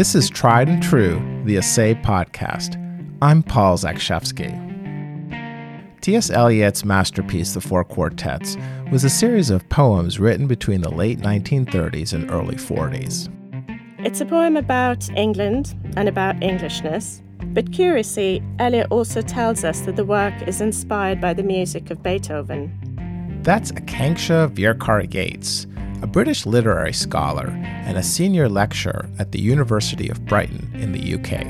This is Tried and True, the Assay Podcast. I'm Paul Zakrzewski. T.S. Eliot's masterpiece, The Four Quartets, was a series of poems written between the late 1930s and early 40s. It's a poem about England and about Englishness, but curiously, Eliot also tells us that the work is inspired by the music of Beethoven. That's Aakanksha Virkar Yates, a British literary scholar and a senior lecturer at the University of Brighton in the UK.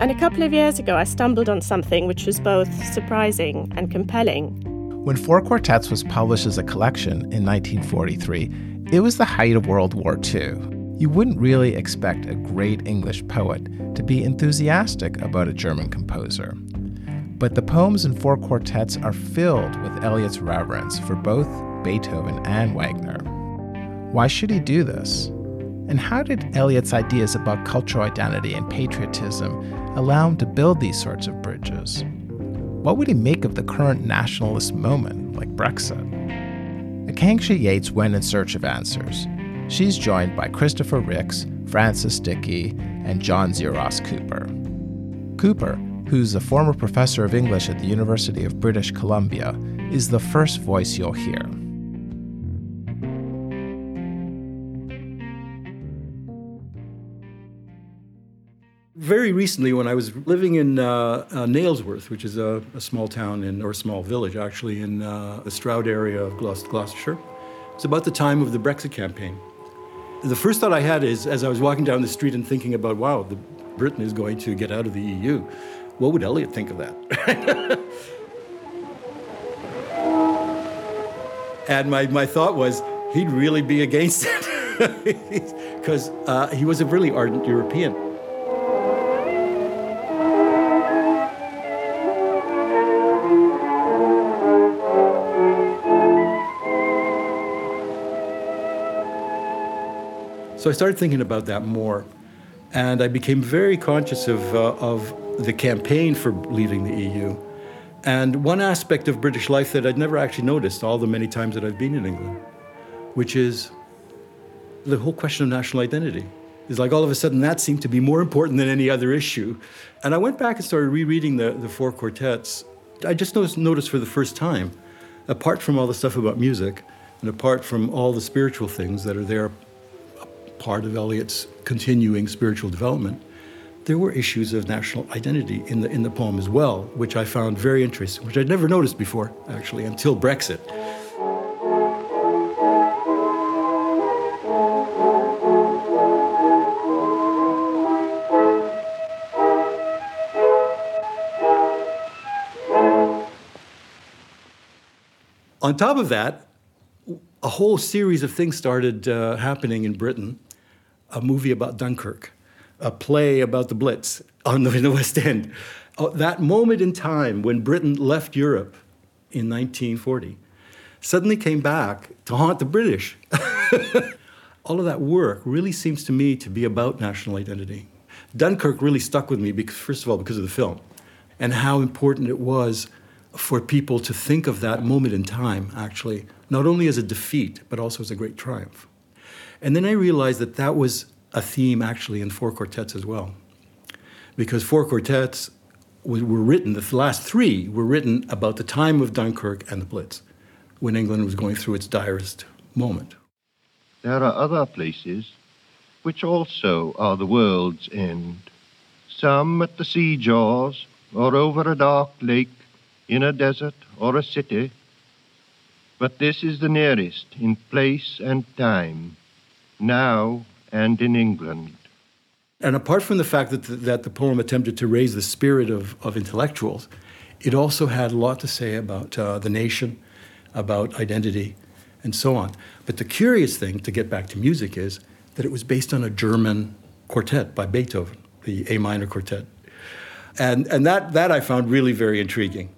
And a couple of years ago, I stumbled on something which was both surprising and compelling. When Four Quartets was published as a collection in 1943, it was the height of World War II. You wouldn't really expect a great English poet to be enthusiastic about a German composer. But the poems in Four Quartets are filled with Eliot's reverence for both Beethoven and Wagner. Why should he do this? And how did Eliot's ideas about cultural identity and patriotism allow him to build these sorts of bridges? What would he make of the current nationalist moment, like Brexit? Aakanksha Yates went in search of answers. She's joined by Christopher Ricks, Frances Dickey, and John Xiros Cooper. Cooper, who's a former professor of English at the University of British Columbia, is the first voice you'll hear. Very recently, when I was living in uh, uh, Nailsworth, which is a, a, small town in, or a small village actually, in uh, the Stroud area of Gloucestershire, it's about the time of the Brexit campaign. The first thought I had is, as I was walking down the street and thinking about, wow, the, Britain is going to get out of the EU, what would Eliot think of that? and my, my thought was, he'd really be against it, because uh, he was a really ardent European. So I started thinking about that more. And I became very conscious of, uh, of the campaign for leaving the EU. And one aspect of British life that I'd never actually noticed all the many times that I've been in England, which is the whole question of national identity. It's like all of a sudden that seemed to be more important than any other issue. And I went back and started rereading the, the four quartets. I just noticed, noticed for the first time, apart from all the stuff about music, and apart from all the spiritual things that are there part of Eliot's continuing spiritual development, there were issues of national identity in the, in the poem as well, which I found very interesting, which I'd never noticed before, actually, until Brexit. On top of that, a whole series of things started uh, happening in Britain a movie about Dunkirk, a play about the Blitz on the, in the West End. Uh, that moment in time when Britain left Europe in 1940 suddenly came back to haunt the British. All of that work really seems to me to be about national identity. Dunkirk really stuck with me because, first of all, because of the film and how important it was for people to think of that moment in time, actually, not only as a defeat, but also as a great triumph. And then I realized that that was a theme actually in Four Quartets as well. Because Four Quartets were written, the last three were written about the time of Dunkirk and the Blitz, when England was going through its direst moment. There are other places which also are the world's end. Some at the sea jaws, or over a dark lake, in a desert or a city. But this is the nearest in place and time now and in England. And apart from the fact that the, that the poem attempted to raise the spirit of, of intellectuals, it also had a lot to say about uh, the nation, about identity, and so on. But the curious thing, to get back to music, is that it was based on a German quartet by Beethoven, the A minor quartet. And, and that, that I found really very intriguing.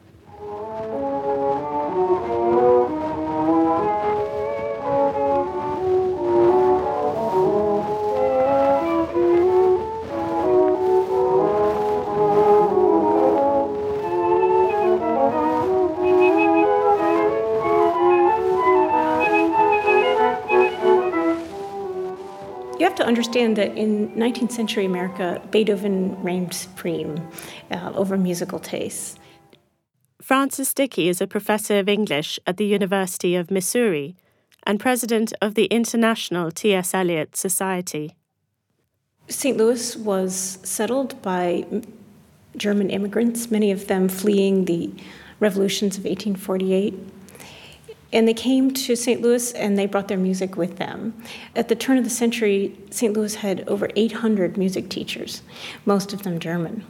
That in 19th century America, Beethoven reigned supreme uh, over musical tastes. Frances Dickey is a professor of English at the University of Missouri and president of the International T.S. Eliot Society. St. Louis was settled by German immigrants, many of them fleeing the revolutions of 1848. And they came to St. Louis and they brought their music with them. At the turn of the century, St. Louis had over 800 music teachers, most of them German.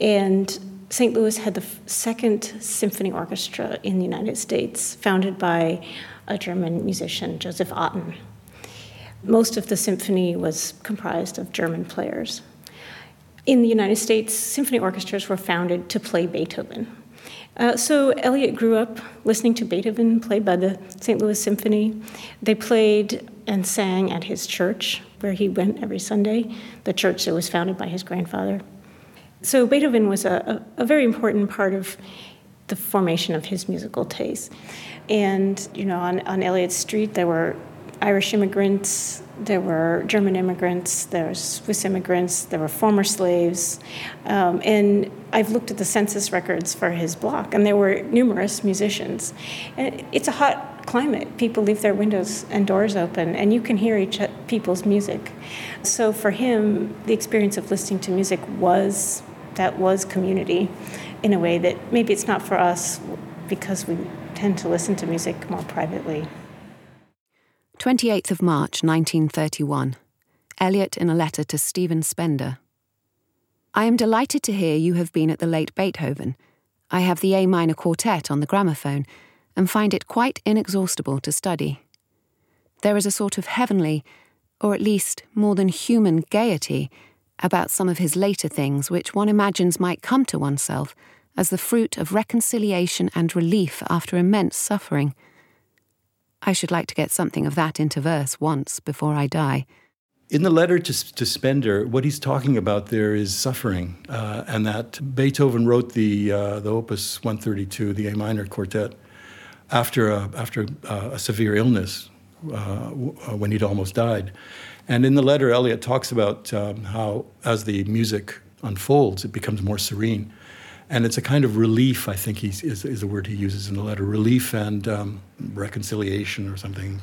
And St. Louis had the second symphony orchestra in the United States, founded by a German musician, Joseph Otten. Most of the symphony was comprised of German players. In the United States, symphony orchestras were founded to play Beethoven. Uh, so Eliot grew up listening to Beethoven played by the St. Louis Symphony. They played and sang at his church, where he went every Sunday, the church that was founded by his grandfather. So Beethoven was a, a, a very important part of the formation of his musical taste. And, you know, on, on Street, there were Irish immigrants, there were German immigrants, there were Swiss immigrants, there were former slaves. Um, and I've looked at the census records for his block, and there were numerous musicians. And it's a hot climate. People leave their windows and doors open, and you can hear each people's music. So for him, the experience of listening to music was that was community in a way that maybe it's not for us because we tend to listen to music more privately. 28th of March 1931. Eliot in a letter to Stephen Spender. I am delighted to hear you have been at the late Beethoven. I have the A minor quartet on the gramophone and find it quite inexhaustible to study. There is a sort of heavenly, or at least more than human gaiety about some of his later things which one imagines might come to oneself as the fruit of reconciliation and relief after immense suffering. I should like to get something of that into verse once before I die. In the letter to, to Spender, what he's talking about there is suffering, uh, and that Beethoven wrote the, uh, the Opus 132, the A minor quartet, after a, after uh, a severe illness uh, when he'd almost died. And in the letter, Eliot talks about um, how, as the music unfolds, it becomes more serene. And it's a kind of relief, I think is, is the word he uses in the letter relief and um, reconciliation or something.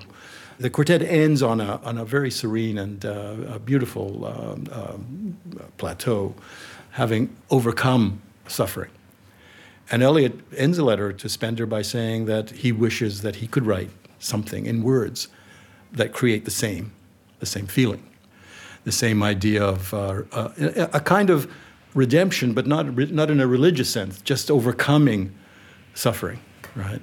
The quartet ends on a, on a very serene and uh, beautiful um, um, plateau, having overcome suffering. And Eliot ends the letter to Spender by saying that he wishes that he could write something in words that create the same the same feeling, the same idea of uh, uh, a kind of redemption, but not, not in a religious sense, just overcoming suffering, right?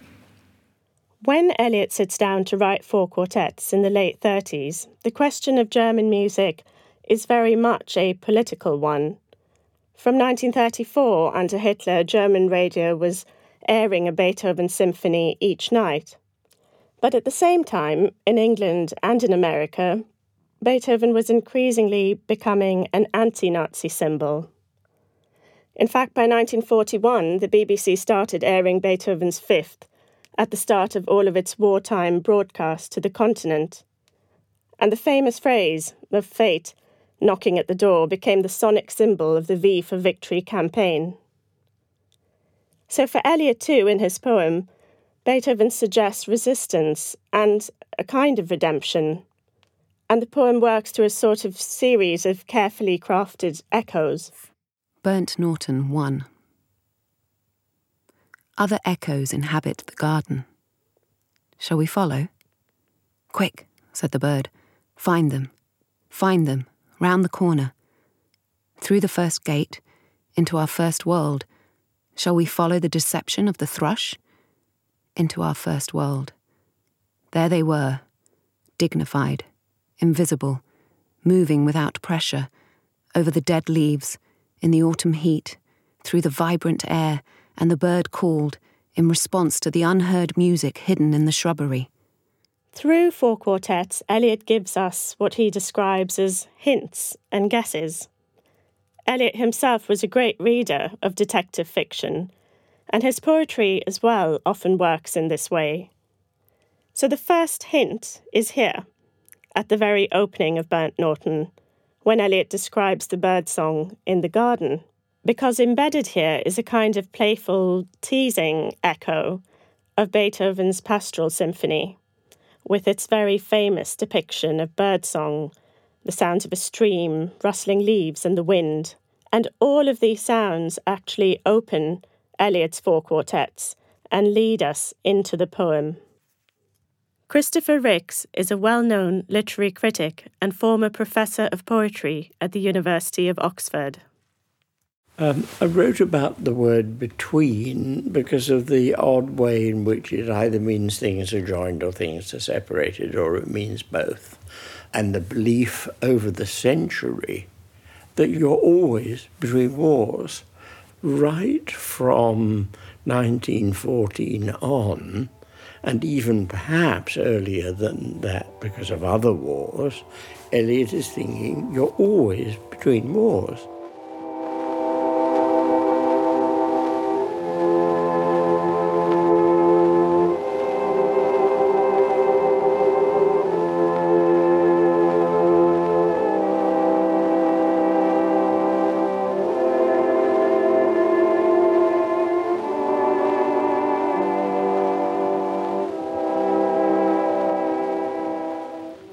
When Eliot sits down to write four quartets in the late 30s, the question of German music is very much a political one. From 1934, under Hitler, German radio was airing a Beethoven symphony each night. But at the same time, in England and in America, Beethoven was increasingly becoming an anti Nazi symbol. In fact, by 1941, the BBC started airing Beethoven's Fifth at the start of all of its wartime broadcasts to the continent. And the famous phrase of fate knocking at the door became the sonic symbol of the V for Victory campaign. So, for Eliot, too, in his poem, Beethoven suggests resistance and a kind of redemption and the poem works through a sort of series of carefully crafted echoes. Burnt Norton 1 Other echoes inhabit the garden. Shall we follow? Quick, said the bird. Find them. Find them, round the corner. Through the first gate, into our first world. Shall we follow the deception of the thrush? Into our first world. There they were, dignified, invisible, moving without pressure, over the dead leaves, in the autumn heat, through the vibrant air, and the bird called in response to the unheard music hidden in the shrubbery. Through four quartets, Eliot gives us what he describes as hints and guesses. Eliot himself was a great reader of detective fiction, and his poetry as well often works in this way. So the first hint is here at the very opening of Burnt Norton, when Eliot describes the bird song in the garden, because embedded here is a kind of playful, teasing echo of Beethoven's Pastoral Symphony, with its very famous depiction of birdsong, the sounds of a stream, rustling leaves, and the wind. And all of these sounds actually open Eliot's four quartets and lead us into the poem. Christopher Ricks is a well known literary critic and former professor of poetry at the University of Oxford. Um, I wrote about the word between because of the odd way in which it either means things are joined or things are separated, or it means both. And the belief over the century that you're always between wars, right from 1914 on and even perhaps earlier than that because of other wars, Eliot is thinking you're always between wars.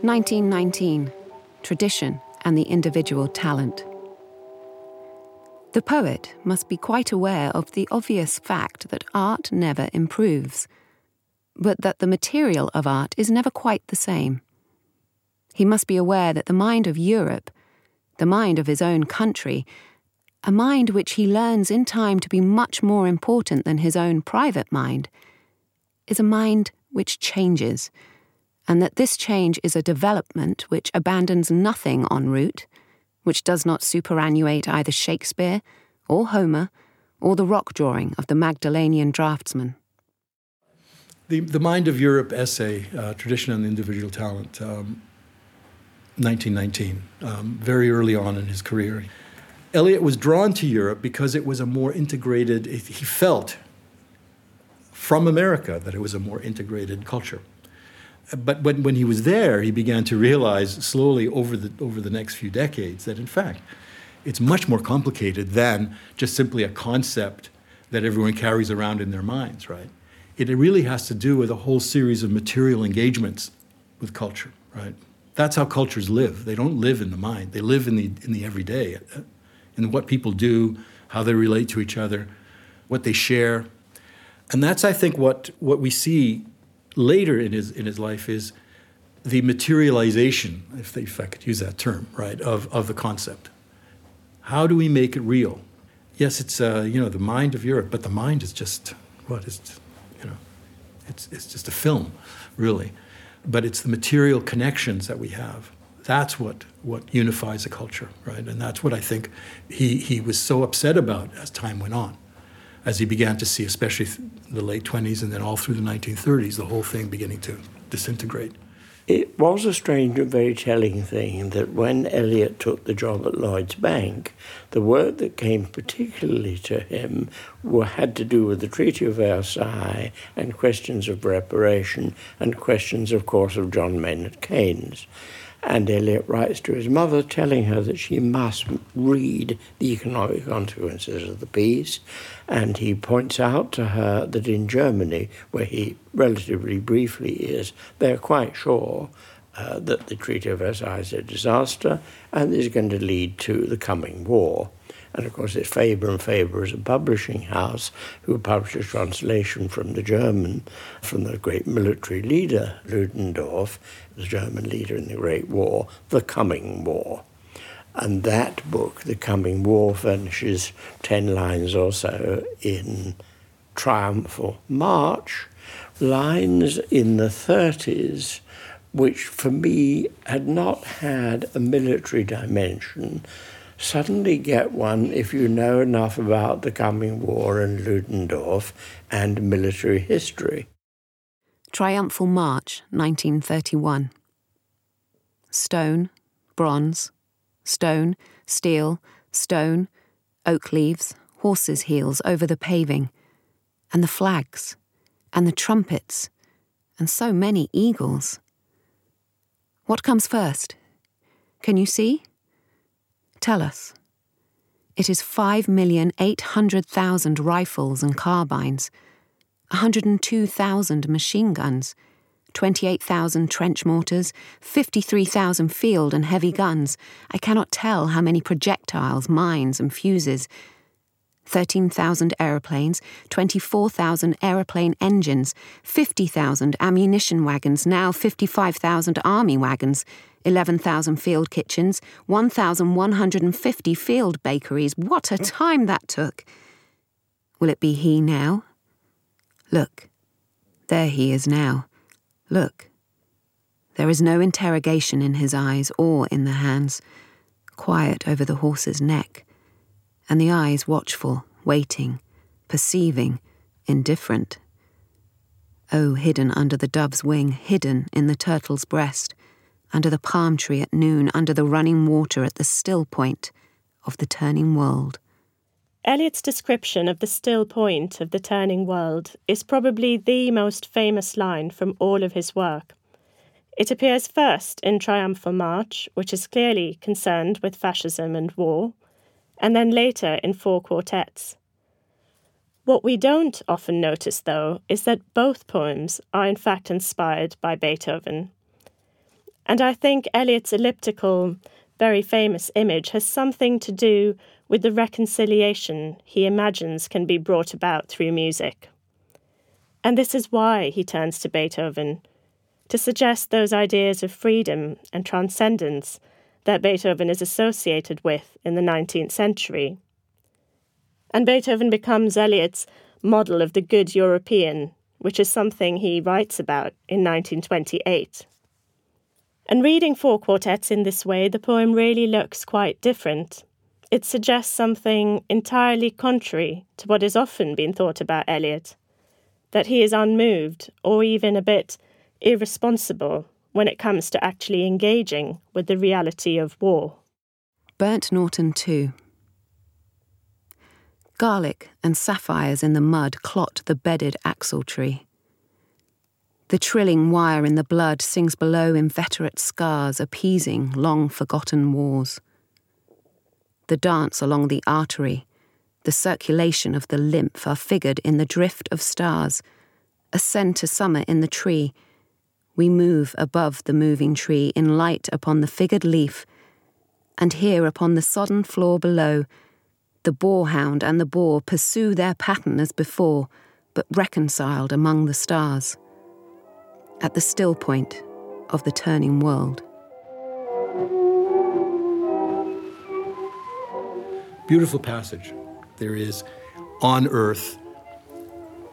1919 Tradition and the Individual Talent. The poet must be quite aware of the obvious fact that art never improves, but that the material of art is never quite the same. He must be aware that the mind of Europe, the mind of his own country, a mind which he learns in time to be much more important than his own private mind, is a mind which changes and that this change is a development which abandons nothing en route, which does not superannuate either Shakespeare or Homer or the rock drawing of the Magdalenian draftsman. The, the Mind of Europe essay, uh, Tradition and Individual Talent, um, 1919, um, very early on in his career. Eliot was drawn to Europe because it was a more integrated, he felt from America that it was a more integrated culture but when, when he was there, he began to realize slowly over the, over the next few decades that, in fact, it's much more complicated than just simply a concept that everyone carries around in their minds, right? It really has to do with a whole series of material engagements with culture, right? That's how cultures live. They don't live in the mind, they live in the, in the everyday, in what people do, how they relate to each other, what they share. And that's, I think, what, what we see later in his in his life is the materialization, if, they, if I could use that term, right, of, of the concept. How do we make it real? Yes, it's uh, you know the mind of Europe, but the mind is just what is you know, it's it's just a film, really. But it's the material connections that we have. That's what what unifies a culture, right? And that's what I think he he was so upset about as time went on as he began to see, especially the late 20s and then all through the 1930s, the whole thing beginning to disintegrate. It was a strange and very telling thing that when Eliot took the job at Lloyd's Bank, the work that came particularly to him were, had to do with the Treaty of Versailles and questions of reparation and questions, of course, of John Maynard Keynes. And Eliot writes to his mother telling her that she must read the economic consequences of the peace. And he points out to her that in Germany, where he relatively briefly is, they're quite sure uh, that the Treaty of Versailles is a disaster and is going to lead to the coming war. And of course, it's Faber and Faber as a publishing house who published a translation from the German, from the great military leader Ludendorff, the German leader in the Great War, The Coming War. And that book, The Coming War, furnishes 10 lines or so in Triumphal March, lines in the 30s, which for me had not had a military dimension suddenly get one if you know enough about the coming war and Ludendorff and military history. Triumphal March, 1931. Stone, bronze, stone, steel, stone, oak leaves, horses' heels over the paving, and the flags, and the trumpets, and so many eagles. What comes first? Can you see? Tell us. It is 5,800,000 rifles and carbines, 102,000 machine guns, 28,000 trench mortars, 53,000 field and heavy guns. I cannot tell how many projectiles, mines, and fuses. 13,000 aeroplanes, 24,000 aeroplane engines, 50,000 ammunition wagons, now 55,000 army wagons, 11,000 field kitchens, 1,150 field bakeries. What a time that took! Will it be he now? Look, there he is now. Look. There is no interrogation in his eyes or in the hands, quiet over the horse's neck, and the eyes watchful, waiting, perceiving, indifferent. Oh, hidden under the dove's wing, hidden in the turtle's breast, under the palm tree at noon, under the running water at the still point of the turning world. Eliot's description of the still point of the turning world is probably the most famous line from all of his work. It appears first in Triumphal March, which is clearly concerned with fascism and war, and then later in four quartets. What we don't often notice, though, is that both poems are in fact inspired by Beethoven. And I think Eliot's elliptical, very famous image has something to do with the reconciliation he imagines can be brought about through music. And this is why he turns to Beethoven, to suggest those ideas of freedom and transcendence that Beethoven is associated with in the 19th century. And Beethoven becomes Eliot's model of the good European, which is something he writes about in 1928. And reading four quartets in this way, the poem really looks quite different it suggests something entirely contrary to what has often been thought about Eliot that he is unmoved or even a bit irresponsible when it comes to actually engaging with the reality of war. Burnt Norton, too. Garlic and sapphires in the mud clot the bedded axle tree. The trilling wire in the blood sings below inveterate scars, appeasing long forgotten wars the dance along the artery, the circulation of the lymph are figured in the drift of stars. Ascend to summer in the tree. We move above the moving tree in light upon the figured leaf, and here upon the sodden floor below, the boarhound and the boar pursue their pattern as before, but reconciled among the stars. At the still point of the turning world. Beautiful passage. There is on earth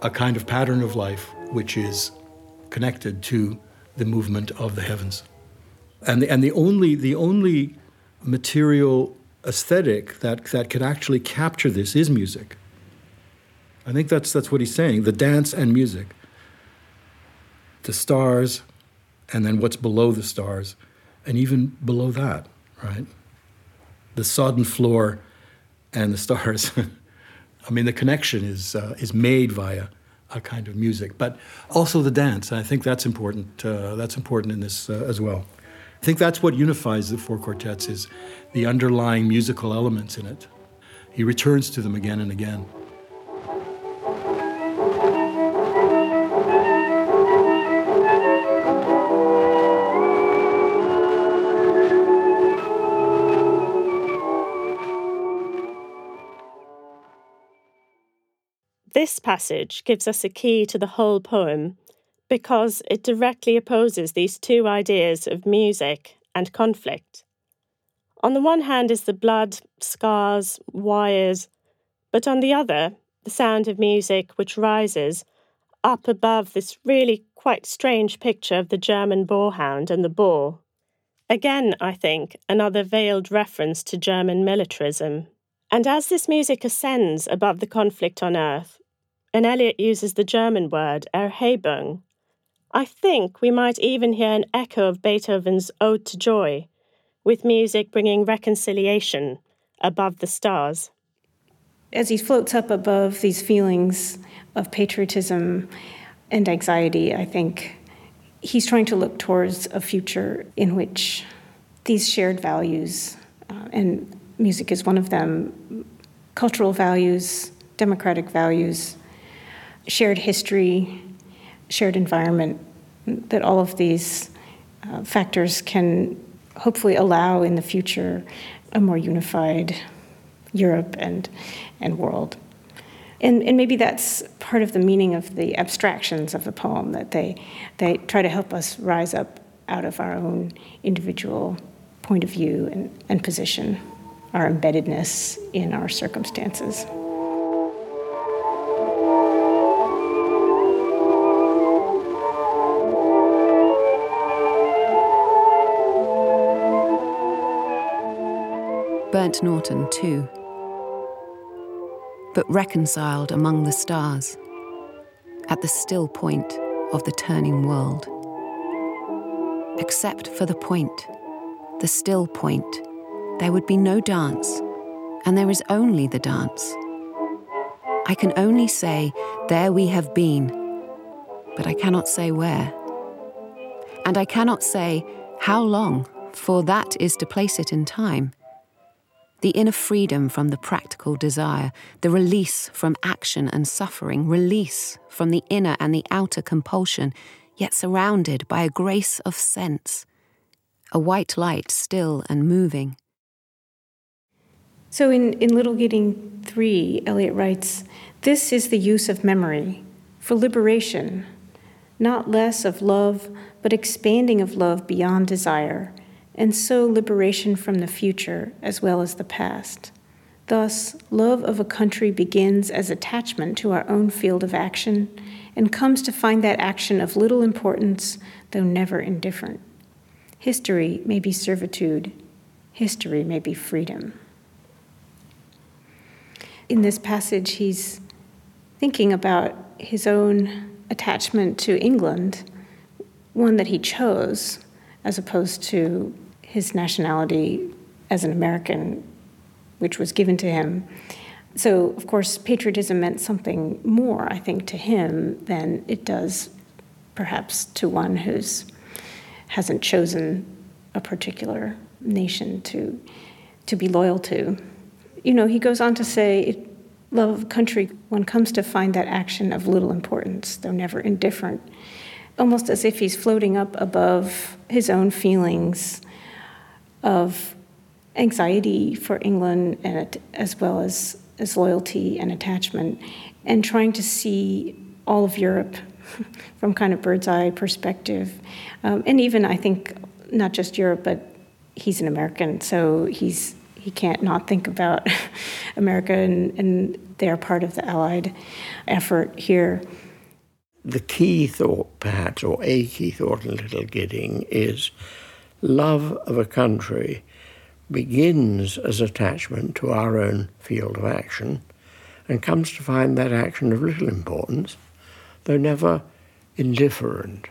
a kind of pattern of life which is connected to the movement of the heavens. And the, and the only the only material aesthetic that, that can actually capture this is music. I think that's that's what he's saying. The dance and music. The stars, and then what's below the stars, and even below that, right? The sodden floor and the stars. I mean, the connection is uh, is made via a kind of music, but also the dance. I think that's important. Uh, that's important in this uh, as well. I think that's what unifies the four quartets is the underlying musical elements in it. He returns to them again and again. This passage gives us a key to the whole poem because it directly opposes these two ideas of music and conflict. On the one hand is the blood, scars, wires, but on the other, the sound of music which rises up above this really quite strange picture of the German boarhound and the boar. Again, I think, another veiled reference to German militarism. And as this music ascends above the conflict on earth, and Eliot uses the German word Erhebung. I think we might even hear an echo of Beethoven's Ode to Joy, with music bringing reconciliation above the stars. As he floats up above these feelings of patriotism and anxiety, I think he's trying to look towards a future in which these shared values, uh, and music is one of them, cultural values, democratic values, shared history, shared environment, that all of these uh, factors can hopefully allow in the future a more unified Europe and, and world. And, and maybe that's part of the meaning of the abstractions of the poem, that they, they try to help us rise up out of our own individual point of view and, and position, our embeddedness in our circumstances. Burnt Norton, too but reconciled among the stars, at the still point of the turning world. Except for the point, the still point, there would be no dance, and there is only the dance. I can only say, There we have been, but I cannot say where. And I cannot say, How long, for that is to place it in time the inner freedom from the practical desire, the release from action and suffering, release from the inner and the outer compulsion, yet surrounded by a grace of sense, a white light still and moving. So in, in Little Gidding 3, Eliot writes, This is the use of memory for liberation, not less of love, but expanding of love beyond desire and so liberation from the future as well as the past. Thus, love of a country begins as attachment to our own field of action and comes to find that action of little importance, though never indifferent. History may be servitude, history may be freedom. In this passage, he's thinking about his own attachment to England, one that he chose, as opposed to his nationality as an American, which was given to him. So, of course, patriotism meant something more, I think, to him than it does perhaps to one who's hasn't chosen a particular nation to to be loyal to. You know, he goes on to say, love of country, one comes to find that action of little importance, though never indifferent, almost as if he's floating up above his own feelings of anxiety for England and as well as, as loyalty and attachment, and trying to see all of Europe from kind of bird's eye perspective. Um, and even, I think, not just Europe, but he's an American, so he's he can't not think about America, and, and they're part of the Allied effort here. The key thought, perhaps, or a key thought in Little Gidding is love of a country begins as attachment to our own field of action and comes to find that action of little importance, though never indifferent.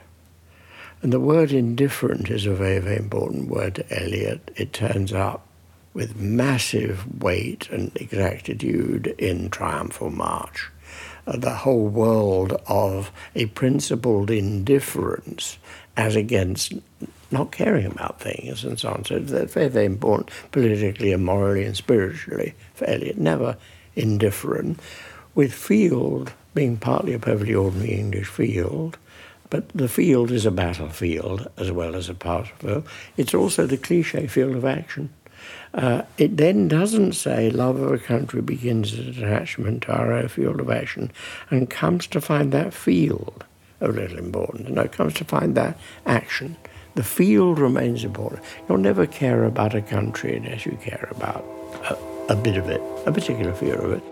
And the word indifferent is a very, very important word to Eliot. It turns up with massive weight and exactitude in Triumphal March. Uh, the whole world of a principled indifference as against not caring about things and so on. So they're very, very important politically and morally and spiritually for Eliot, never indifferent. With field being partly a perfectly ordinary English field, but the field is a battlefield as well as a battlefield. It's also the cliche field of action. Uh, it then doesn't say love of a country begins as attachment to our field of action and comes to find that field of little importance. No, it comes to find that action. The field remains important. You'll never care about a country unless you care about a, a bit of it, a particular field of it.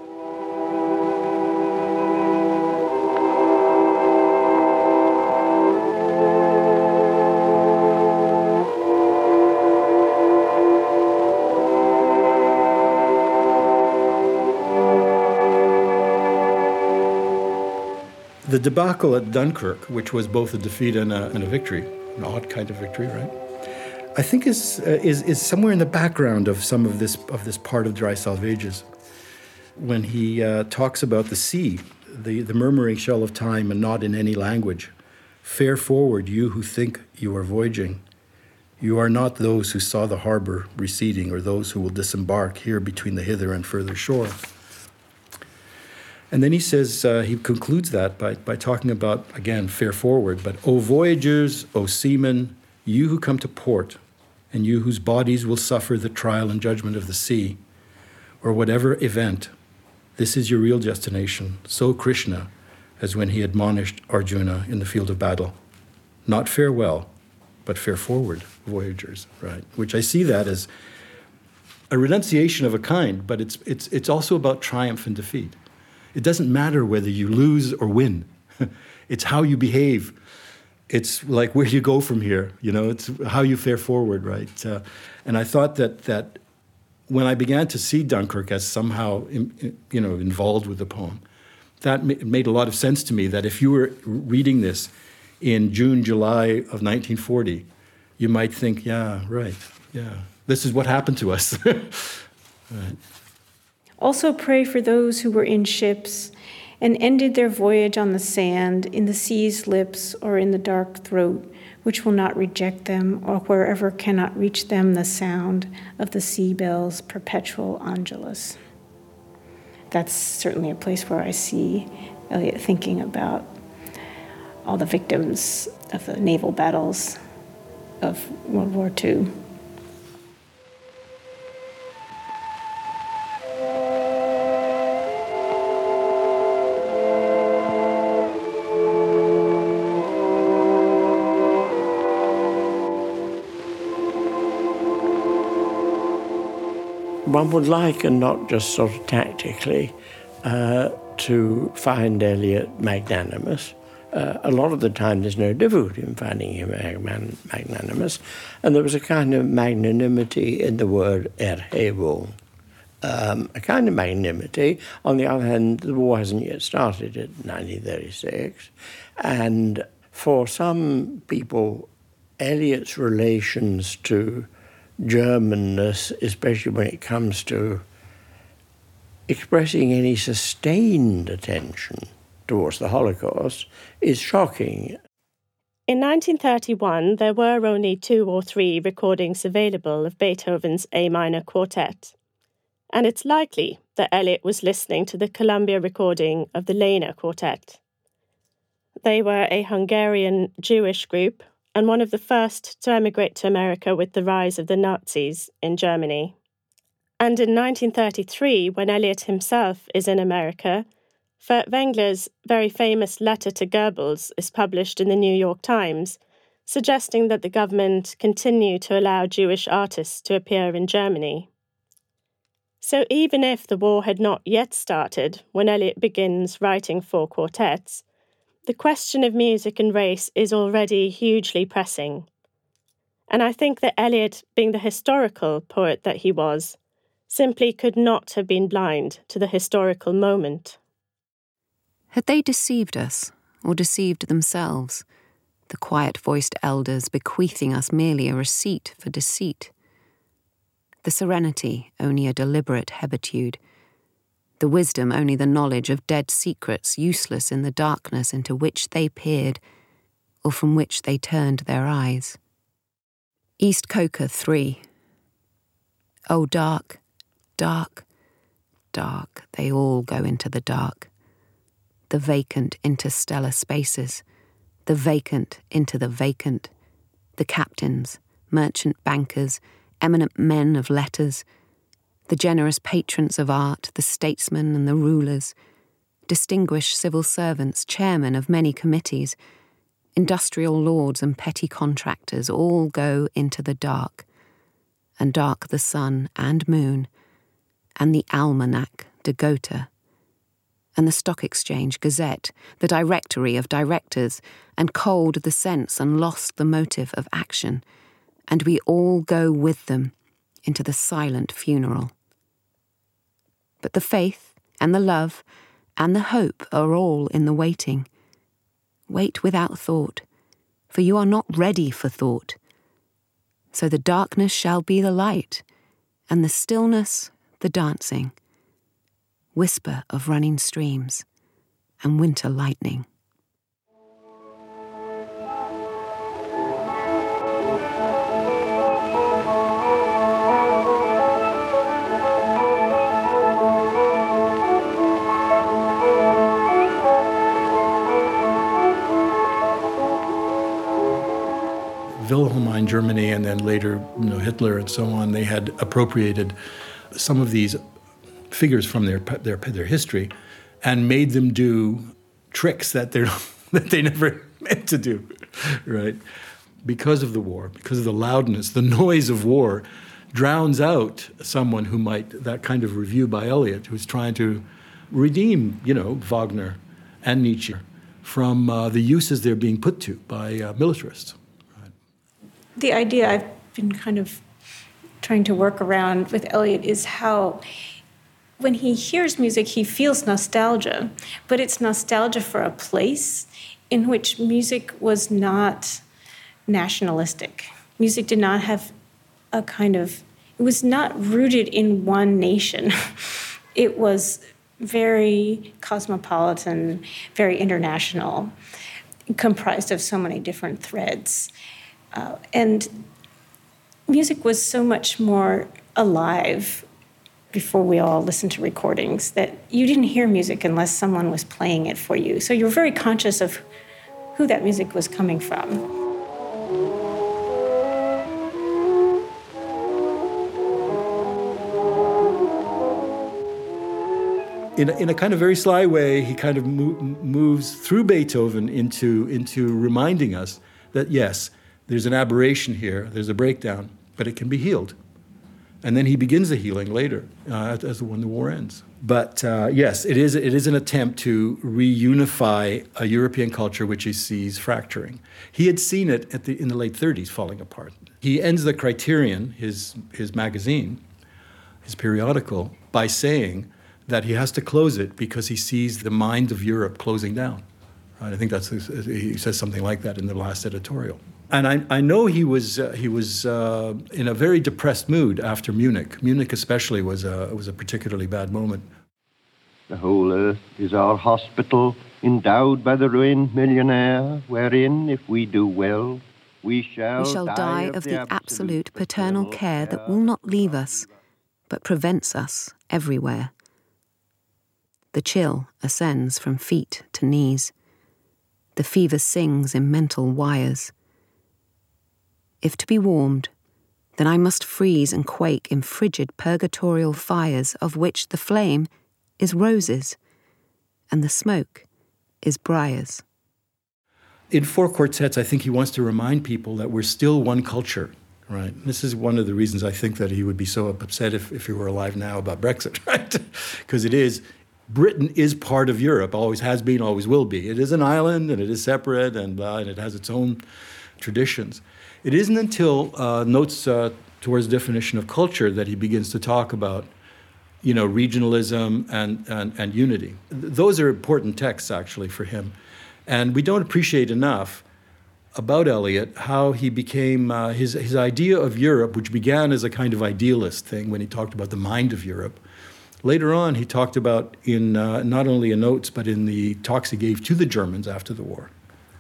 The debacle at Dunkirk, which was both a defeat and a, and a victory, an odd kind of victory, right? I think is, uh, is, is somewhere in the background of some of this, of this part of Dry Salvages. When he uh, talks about the sea, the, the murmuring shell of time and not in any language, Fare forward, you who think you are voyaging. You are not those who saw the harbor receding, or those who will disembark here between the hither and further shore. And then he says, uh, he concludes that by, by talking about, again, fare forward, but, O voyagers, O seamen, you who come to port, and you whose bodies will suffer the trial and judgment of the sea, or whatever event, this is your real destination, so Krishna, as when he admonished Arjuna in the field of battle. Not farewell, but fare forward, voyagers, right? Which I see that as a renunciation of a kind, but it's, it's, it's also about triumph and defeat. It doesn't matter whether you lose or win, it's how you behave. It's like where you go from here, you know, it's how you fare forward, right? Uh, and I thought that, that when I began to see Dunkirk as somehow, you know, involved with the poem, that made a lot of sense to me that if you were reading this in June, July of 1940, you might think, yeah, right, yeah, this is what happened to us. right. Also, pray for those who were in ships and ended their voyage on the sand, in the sea's lips, or in the dark throat, which will not reject them, or wherever cannot reach them the sound of the sea bell's perpetual angelus that's certainly a place where I see Eliot thinking about all the victims of the naval battles of World War II. One would like, and not just sort of tactically, uh, to find Eliot magnanimous. Uh, a lot of the time, there's no difficulty in finding him magnanimous, and there was a kind of magnanimity in the word erhebung. Um, a kind of magnanimity. On the other hand, the war hasn't yet started in 1936, and for some people, Eliot's relations to Germanness, especially when it comes to expressing any sustained attention towards the Holocaust, is shocking. In 1931, there were only two or three recordings available of Beethoven's A minor quartet, and it's likely that Eliot was listening to the Columbia recording of the Lener Quartet. They were a Hungarian Jewish group and one of the first to emigrate to America with the rise of the Nazis in Germany. And in 1933, when Eliot himself is in America, Furtwängler's very famous letter to Goebbels is published in the New York Times, suggesting that the government continue to allow Jewish artists to appear in Germany. So even if the war had not yet started when Eliot begins writing four quartets, the question of music and race is already hugely pressing. And I think that Eliot, being the historical poet that he was, simply could not have been blind to the historical moment. Had they deceived us, or deceived themselves, the quiet voiced elders bequeathing us merely a receipt for deceit? The serenity only a deliberate hebetude the wisdom only the knowledge of dead secrets useless in the darkness into which they peered, or from which they turned their eyes. East Coker 3. Oh, dark, dark, dark, they all go into the dark. The vacant interstellar spaces, the vacant into the vacant, the captains, merchant bankers, eminent men of letters, the generous patrons of art, the statesmen and the rulers, distinguished civil servants, chairmen of many committees, industrial lords and petty contractors all go into the dark, and dark the sun and moon, and the Almanach de Gotha, and the Stock Exchange Gazette, the directory of directors, and cold the sense and lost the motive of action, and we all go with them into the silent funeral but the faith and the love and the hope are all in the waiting. Wait without thought, for you are not ready for thought. So the darkness shall be the light, and the stillness the dancing, whisper of running streams and winter lightning. Germany and then later you know, Hitler and so on, they had appropriated some of these figures from their, their, their history and made them do tricks that, they're, that they never meant to do, right? Because of the war, because of the loudness, the noise of war drowns out someone who might, that kind of review by Eliot, who's trying to redeem, you know, Wagner and Nietzsche from uh, the uses they're being put to by uh, militarists. The idea I've been kind of trying to work around with Eliot is how when he hears music, he feels nostalgia, but it's nostalgia for a place in which music was not nationalistic. Music did not have a kind of, it was not rooted in one nation. it was very cosmopolitan, very international, comprised of so many different threads. Uh, and music was so much more alive before we all listened to recordings that you didn't hear music unless someone was playing it for you. So you were very conscious of who that music was coming from. in a, in a kind of very sly way, he kind of mo- moves through Beethoven into, into reminding us that yes, there's an aberration here, there's a breakdown, but it can be healed. And then he begins the healing later, uh, as when the war ends. But uh, yes, it is, it is an attempt to reunify a European culture which he sees fracturing. He had seen it at the, in the late 30s falling apart. He ends the Criterion, his, his magazine, his periodical, by saying that he has to close it because he sees the mind of Europe closing down. Right? I think that's he says something like that in the last editorial. And I, I know he was uh, he was uh, in a very depressed mood after Munich. Munich especially was a was a particularly bad moment. The whole earth is our hospital, endowed by the ruined millionaire, wherein, if we do well, we shall, we shall die, die of, of, the, absolute, absolute paternal care that will not leave us, but prevents us everywhere. The chill ascends from feet to knees. The fever sings in mental wires. If to be warmed, then I must freeze and quake in frigid purgatorial fires of which the flame is roses and the smoke is briars. In four quartets, I think he wants to remind people that we're still one culture, right? This is one of the reasons I think that he would be so upset if, if he were alive now about Brexit, right? Because it is, Britain is part of Europe, always has been, always will be. It is an island and it is separate and, uh, and it has its own traditions. It isn't until uh, notes uh, towards definition of culture that he begins to talk about, you know, regionalism and, and, and unity. Those are important texts, actually, for him. And we don't appreciate enough about Eliot how he became uh, his, his idea of Europe, which began as a kind of idealist thing when he talked about the mind of Europe Later on, he talked about in uh, not only in notes, but in the talks he gave to the Germans after the war,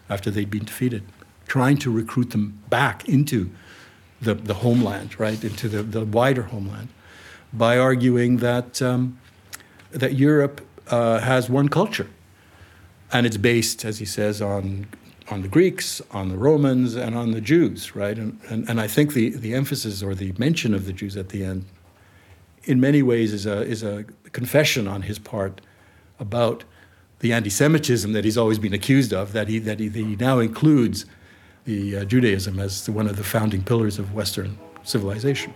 after they'd been defeated, trying to recruit them back into the, the homeland, right, into the, the wider homeland, by arguing that, um, that Europe uh, has one culture. And it's based, as he says, on, on the Greeks, on the Romans, and on the Jews, right? And, and, and I think the, the emphasis or the mention of the Jews at the end in many ways is a, is a confession on his part about the anti-Semitism that he's always been accused of, that he, that he, that he now includes the uh, Judaism as one of the founding pillars of Western civilization.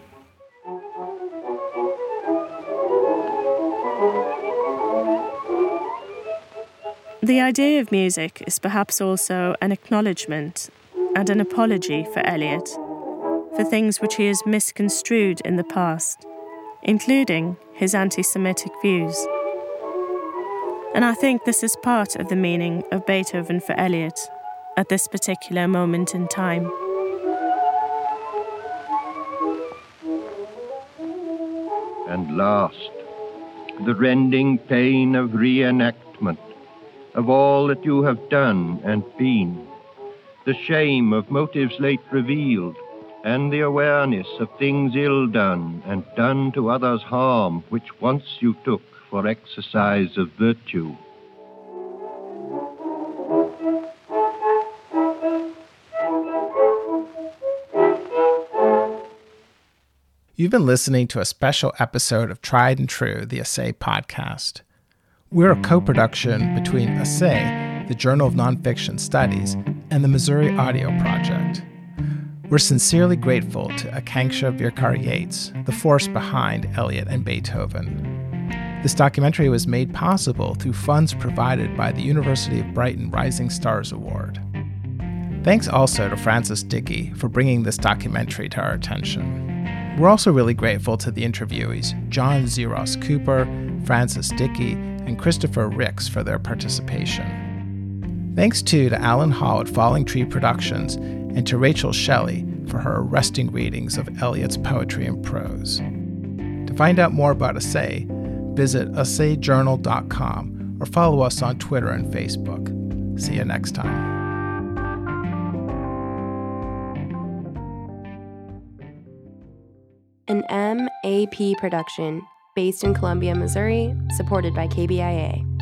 The idea of music is perhaps also an acknowledgement and an apology for Eliot for things which he has misconstrued in the past including his anti Semitic views. And I think this is part of the meaning of Beethoven for Eliot at this particular moment in time. And last, the rending pain of reenactment of all that you have done and been, the shame of motives late revealed, and the awareness of things ill done and done to others harm, which once you took for exercise of virtue. You've been listening to a special episode of Tried and True, the Assay podcast. We're a mm. co production between Assay, the Journal of Nonfiction Studies, and the Missouri Audio Project. We're sincerely grateful to Aakanksha Virkar Yates, the force behind Eliot and Beethoven. This documentary was made possible through funds provided by the University of Brighton Rising Stars Award. Thanks also to Frances Dickey for bringing this documentary to our attention. We're also really grateful to the interviewees John Xiros Cooper, Frances Dickey, and Christopher Ricks for their participation. Thanks too to Alan Hall at Falling Tree Productions and to Rachel Shelley for her arresting readings of Eliot's poetry and prose. To find out more about Assay, visit assayjournal.com or follow us on Twitter and Facebook. See you next time. An MAP production based in Columbia, Missouri, supported by KBIA.